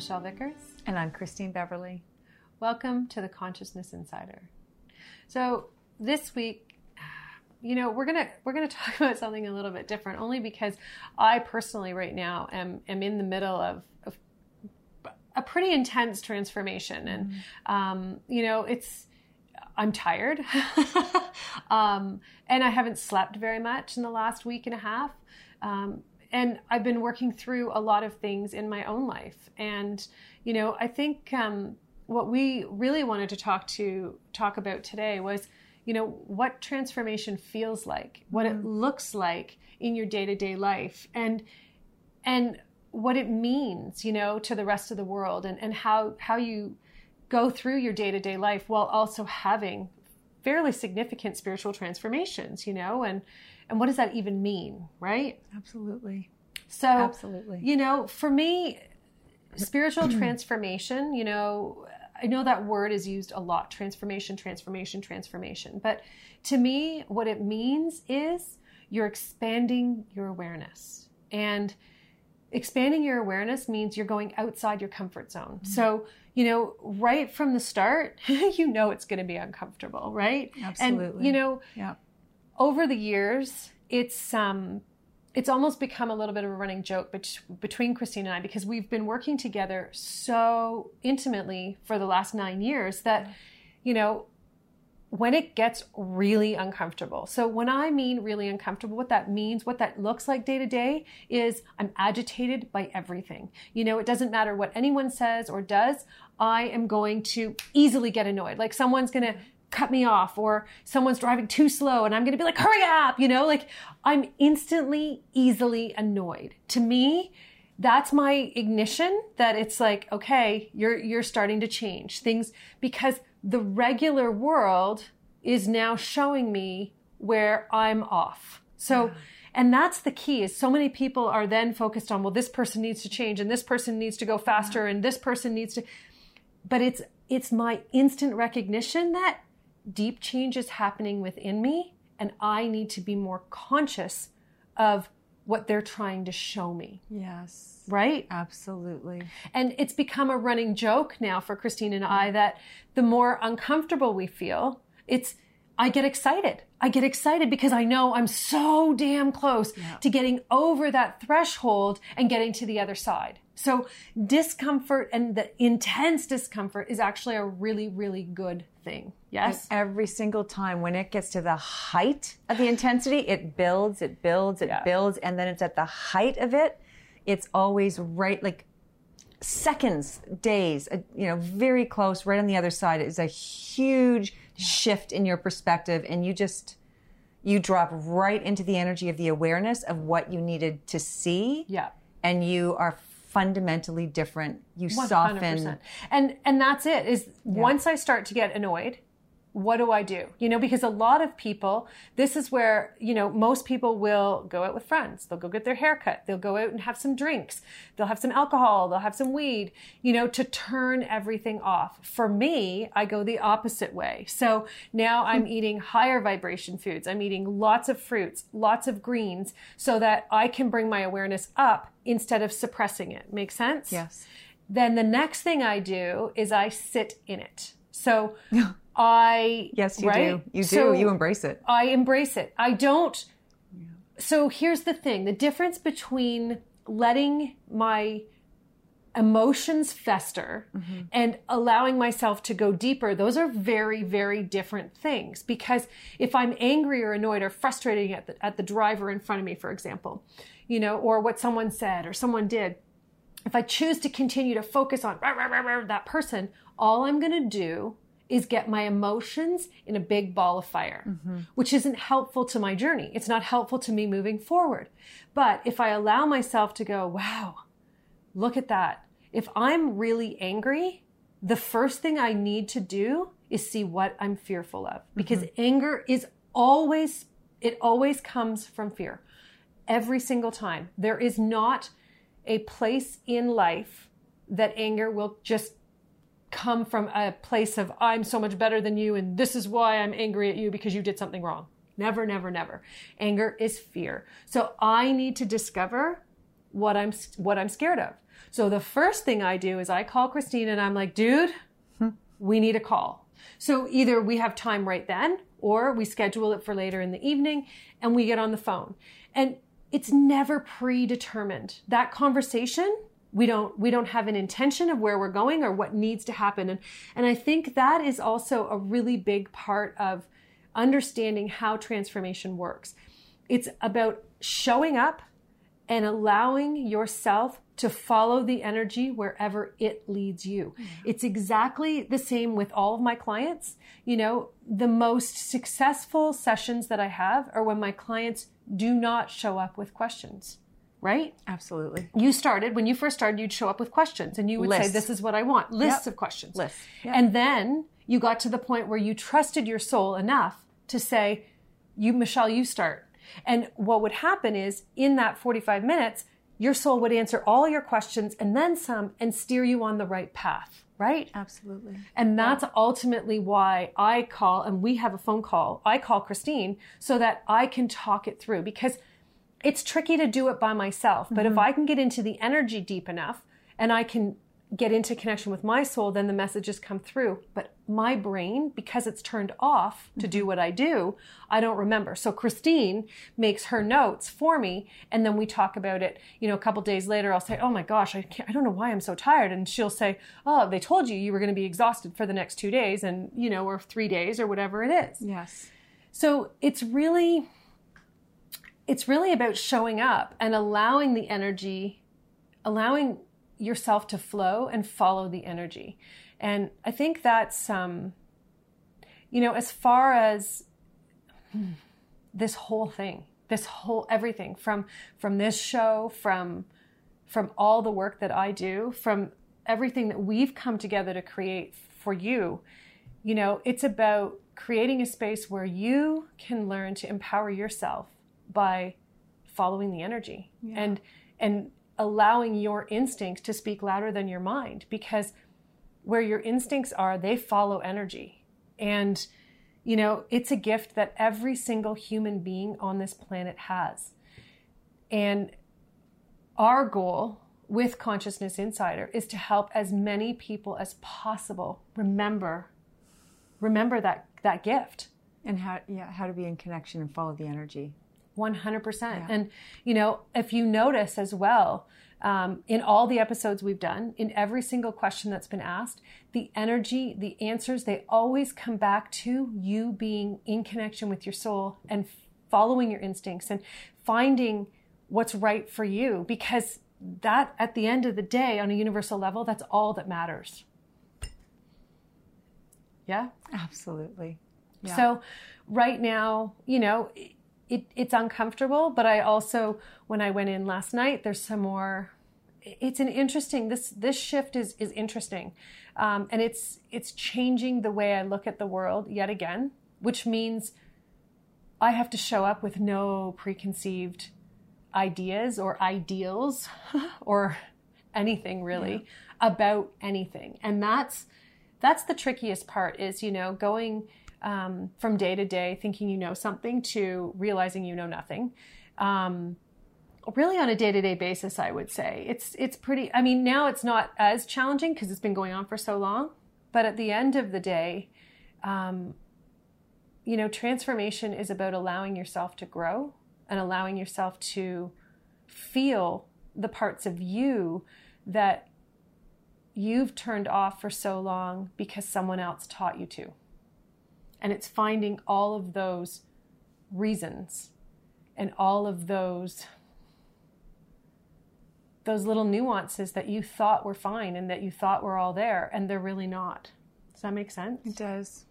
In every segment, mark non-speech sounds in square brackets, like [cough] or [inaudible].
Michelle Vickers. And I'm Christine Beverly. Welcome to the Consciousness Insider. So this week, you know, we're gonna we're gonna [laughs] talk about something a little bit different, only because I personally right now am am in the middle of, of a pretty intense transformation, and mm-hmm. um, you know, it's I'm tired, [laughs] um, and I haven't slept very much in the last week and a half. Um, and I've been working through a lot of things in my own life. And, you know, I think um, what we really wanted to talk to talk about today was, you know, what transformation feels like, what mm-hmm. it looks like in your day to day life, and and what it means, you know, to the rest of the world, and and how how you go through your day to day life while also having fairly significant spiritual transformations, you know, and and what does that even mean, right? Absolutely. So, absolutely. You know, for me, spiritual [clears throat] transformation, you know, I know that word is used a lot transformation, transformation, transformation. But to me, what it means is you're expanding your awareness. And expanding your awareness means you're going outside your comfort zone. Mm-hmm. So, you know, right from the start, [laughs] you know it's going to be uncomfortable, right? Absolutely. And, you know, yeah over the years, it's um, it's almost become a little bit of a running joke bet- between Christine and I because we've been working together so intimately for the last nine years that, you know, when it gets really uncomfortable. So when I mean really uncomfortable, what that means, what that looks like day to day is I'm agitated by everything. You know, it doesn't matter what anyone says or does. I am going to easily get annoyed. Like someone's going to cut me off or someone's driving too slow and I'm going to be like, hurry up, you know, like I'm instantly easily annoyed. To me, that's my ignition that it's like, okay, you're, you're starting to change things because the regular world is now showing me where I'm off. So, yeah. and that's the key is so many people are then focused on, well, this person needs to change and this person needs to go faster yeah. and this person needs to, but it's, it's my instant recognition that deep change is happening within me and I need to be more conscious of what they're trying to show me. Yes. Right? Absolutely. And it's become a running joke now for Christine and I that the more uncomfortable we feel, it's I get excited. I get excited because I know I'm so damn close yeah. to getting over that threshold and getting to the other side. So discomfort and the intense discomfort is actually a really, really good thing. Yes. And every single time when it gets to the height of the intensity, it builds, it builds, it yeah. builds. And then it's at the height of it. It's always right, like seconds, days, uh, you know, very close, right on the other side. It's a huge shift in your perspective and you just you drop right into the energy of the awareness of what you needed to see. Yeah. And you are fundamentally different. You 100%. soften. And and that's it. Is yeah. once I start to get annoyed, what do I do? You know, because a lot of people, this is where, you know, most people will go out with friends. They'll go get their hair cut. They'll go out and have some drinks. They'll have some alcohol. They'll have some weed, you know, to turn everything off. For me, I go the opposite way. So now hmm. I'm eating higher vibration foods. I'm eating lots of fruits, lots of greens so that I can bring my awareness up instead of suppressing it. Make sense? Yes. Then the next thing I do is I sit in it. So [laughs] I yes, you right? do. You do. So you embrace it. I embrace it. I don't. Yeah. So here's the thing: the difference between letting my emotions fester mm-hmm. and allowing myself to go deeper those are very very different things because if i'm angry or annoyed or frustrated at the, at the driver in front of me for example you know or what someone said or someone did if i choose to continue to focus on rah, rah, rah, that person all i'm going to do is get my emotions in a big ball of fire, mm-hmm. which isn't helpful to my journey. It's not helpful to me moving forward. But if I allow myself to go, wow, look at that. If I'm really angry, the first thing I need to do is see what I'm fearful of because mm-hmm. anger is always, it always comes from fear. Every single time. There is not a place in life that anger will just come from a place of I'm so much better than you and this is why I'm angry at you because you did something wrong. Never, never, never. Anger is fear. So I need to discover what I'm what I'm scared of. So the first thing I do is I call Christine and I'm like, dude, we need a call. So either we have time right then or we schedule it for later in the evening and we get on the phone. And it's never predetermined. That conversation, we don't we don't have an intention of where we're going or what needs to happen. And and I think that is also a really big part of understanding how transformation works. It's about showing up and allowing yourself to follow the energy wherever it leads you. Yeah. It's exactly the same with all of my clients. You know, the most successful sessions that I have are when my clients do not show up with questions. Right? Absolutely. You started, when you first started, you'd show up with questions and you would say, This is what I want. Lists yep. of questions. Lists. Yep. And then you got to the point where you trusted your soul enough to say, You, Michelle, you start and what would happen is in that 45 minutes, your soul would answer all your questions and then some and steer you on the right path, right? Absolutely. And that's yeah. ultimately why I call and we have a phone call. I call Christine so that I can talk it through because it's tricky to do it by myself. But mm-hmm. if I can get into the energy deep enough and I can get into connection with my soul, then the messages come through. But my brain, because it's turned off to do what I do, I don't remember. So Christine makes her notes for me, and then we talk about it. You know, a couple days later, I'll say, "Oh my gosh, I can't. I don't know why I'm so tired," and she'll say, "Oh, they told you you were going to be exhausted for the next two days, and you know, or three days, or whatever it is." Yes. So it's really, it's really about showing up and allowing the energy, allowing yourself to flow and follow the energy. And I think that's, um, you know, as far as this whole thing, this whole everything from from this show, from from all the work that I do, from everything that we've come together to create for you, you know, it's about creating a space where you can learn to empower yourself by following the energy yeah. and and allowing your instincts to speak louder than your mind because where your instincts are, they follow energy. And, you know, it's a gift that every single human being on this planet has. And our goal with Consciousness Insider is to help as many people as possible remember remember that that gift and how yeah how to be in connection and follow the energy 100%. Yeah. And, you know, if you notice as well, um, in all the episodes we've done, in every single question that's been asked, the energy, the answers, they always come back to you being in connection with your soul and following your instincts and finding what's right for you because that at the end of the day on a universal level that's all that matters yeah absolutely yeah. so right now you know it, it's uncomfortable, but I also, when I went in last night, there's some more. It's an interesting. This this shift is is interesting, um, and it's it's changing the way I look at the world yet again, which means I have to show up with no preconceived ideas or ideals [laughs] or anything really yeah. about anything, and that's that's the trickiest part. Is you know going um, from day to day, thinking you know something to realizing you know nothing. Um, really on a day-to-day basis i would say it's it's pretty i mean now it's not as challenging because it's been going on for so long but at the end of the day um, you know transformation is about allowing yourself to grow and allowing yourself to feel the parts of you that you've turned off for so long because someone else taught you to and it's finding all of those reasons and all of those those little nuances that you thought were fine and that you thought were all there and they're really not. Does that make sense? It does.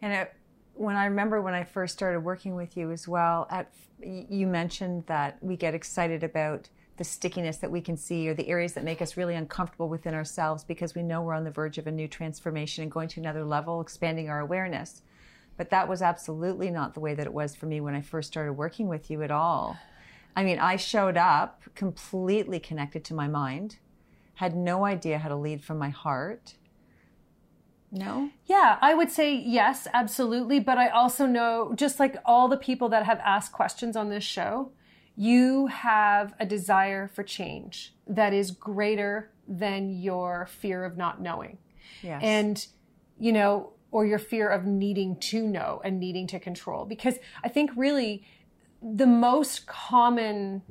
And it, when I remember when I first started working with you as well, at you mentioned that we get excited about the stickiness that we can see or the areas that make us really uncomfortable within ourselves because we know we're on the verge of a new transformation and going to another level, expanding our awareness. But that was absolutely not the way that it was for me when I first started working with you at all. I mean, I showed up completely connected to my mind, had no idea how to lead from my heart. No? Yeah, I would say yes, absolutely. But I also know, just like all the people that have asked questions on this show, you have a desire for change that is greater than your fear of not knowing. Yes. And, you know, or your fear of needing to know and needing to control. Because I think really the most common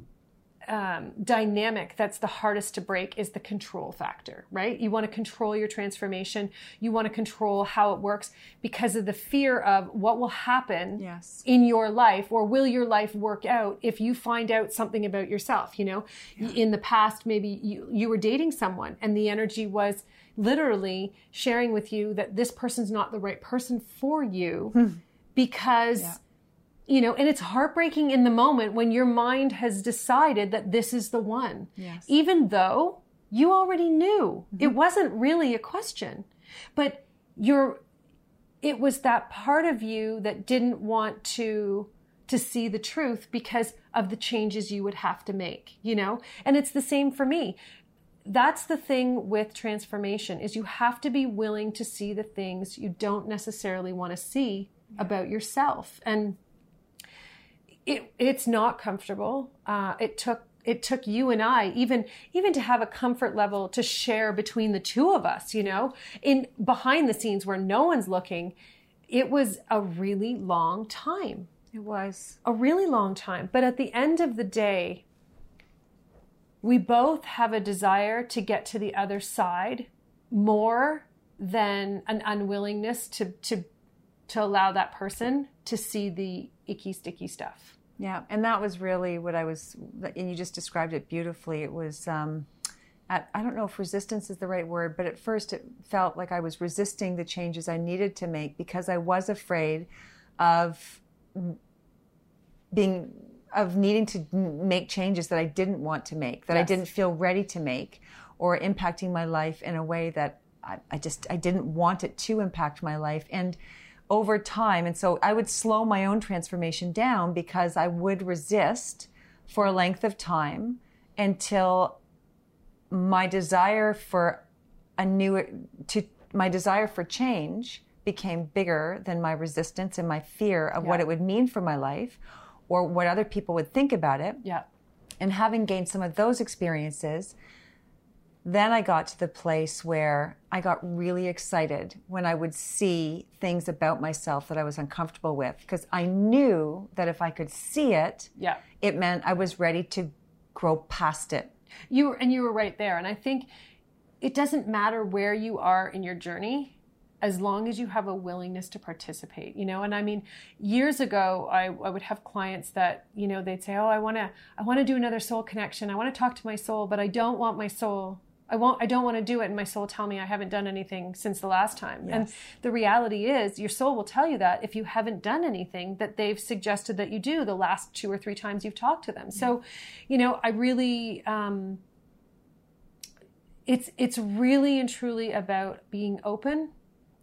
um, dynamic that's the hardest to break is the control factor, right? You want to control your transformation. You want to control how it works because of the fear of what will happen Yes. in your life or will your life work out if you find out something about yourself, you know? In the past, maybe you, you were dating someone and the energy was literally sharing with you that this person's not the right person for you because Yeah. You know, and it's heartbreaking in the moment when your mind has decided that this is the one. Yes. Even though you already knew mm-hmm. it wasn't really a question. But you're it was that part of you that didn't want to to see the truth because of the changes you would have to make, you know? And it's the same for me. That's the thing with transformation is you have to be willing to see the things you don't necessarily want to see about yourself. And it, it's not comfortable. Uh, it took it took you and I even even to have a comfort level to share between the two of us. You know, in behind the scenes where no one's looking, it was a really long time, It was. a really long time. But at the end of the day, we both have a desire to get to the other side more than an unwillingness to to to allow that person to see the icky sticky stuff. Yeah, and that was really what I was, and you just described it beautifully. It was, um, at, I don't know if resistance is the right word, but at first it felt like I was resisting the changes I needed to make because I was afraid of being, of needing to make changes that I didn't want to make, that I didn't feel ready to make, or impacting my life in a way that I, I just, I didn't want it to impact my life. And over time. And so I would slow my own transformation down because I would resist for a length of time until my desire for a new to my desire for change became bigger than my resistance and my fear of what it would mean for my life or what other people would think about it. Yeah. And having gained some of those experiences, then I got to the place where I got really excited when I would see things about myself that I was uncomfortable with because I knew that if I could see it, Yeah. it meant I was ready to grow past it. You were, and you were right there. And I think it doesn't matter where you are in your journey as long as you have a willingness to participate, you know? And I mean, years ago, I, I would have clients that, you know, they'd say, Oh, I want to, I want to do another soul connection. I want to talk to my soul, but I don't want my soul. I won't, I don't want to do it. And my soul tell me I haven't done anything since the last time. And the reality is your soul will tell you that if you haven't done anything that they've suggested that you do the last two or three times you've talked to them. So, you know, I really, um, it's it's really and truly about being open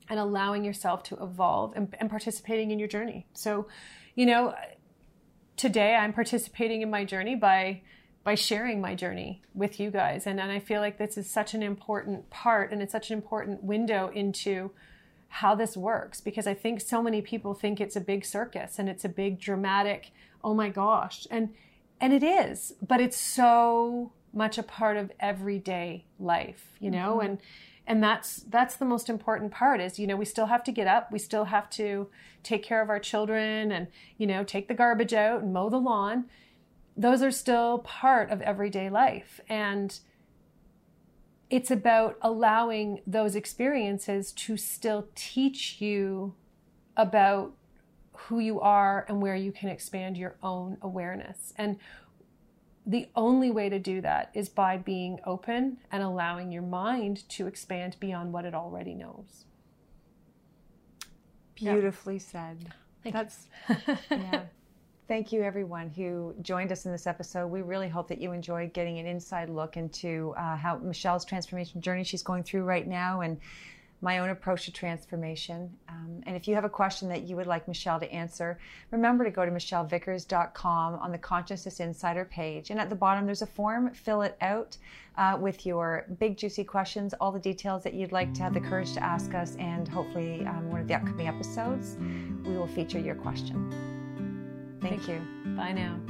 and allowing yourself to evolve and, and participating in your journey. So, you know, today I'm participating in my journey by by sharing my journey with you guys, and and I feel like this is such an important part, and it's such an important window into how this works because I think so many people think it's a big circus and it's a big dramatic, oh my gosh. And and it is, but it's so much a part of everyday life, you know? Mm-hmm. And and that's that's the most important part is, you know, we still have to get up, we still have to take care of our children and, you know, take the garbage out and mow the lawn. Those are still part of everyday life. And it's about allowing those experiences to still teach you about who you are and where you can expand your own awareness. And the only way to do that is by being open and allowing your mind to expand beyond what it already knows. Beautifully said. Thank That's [laughs] yeah. Thank you, everyone who joined us in this episode. We really hope that you enjoyed getting an inside look into uh, how Michelle's transformation journey she's going through right now and my own approach to transformation. Um, and if you have a question that you would like Michelle to answer, remember to go to michellevickers.com on the Consciousness Insider page. And at the bottom, there's a form. Fill it out uh, with your big, juicy questions, all the details that you'd like to have the courage to ask us. And hopefully, um, one of the upcoming episodes, we will feature your question. Thank you. Bye now.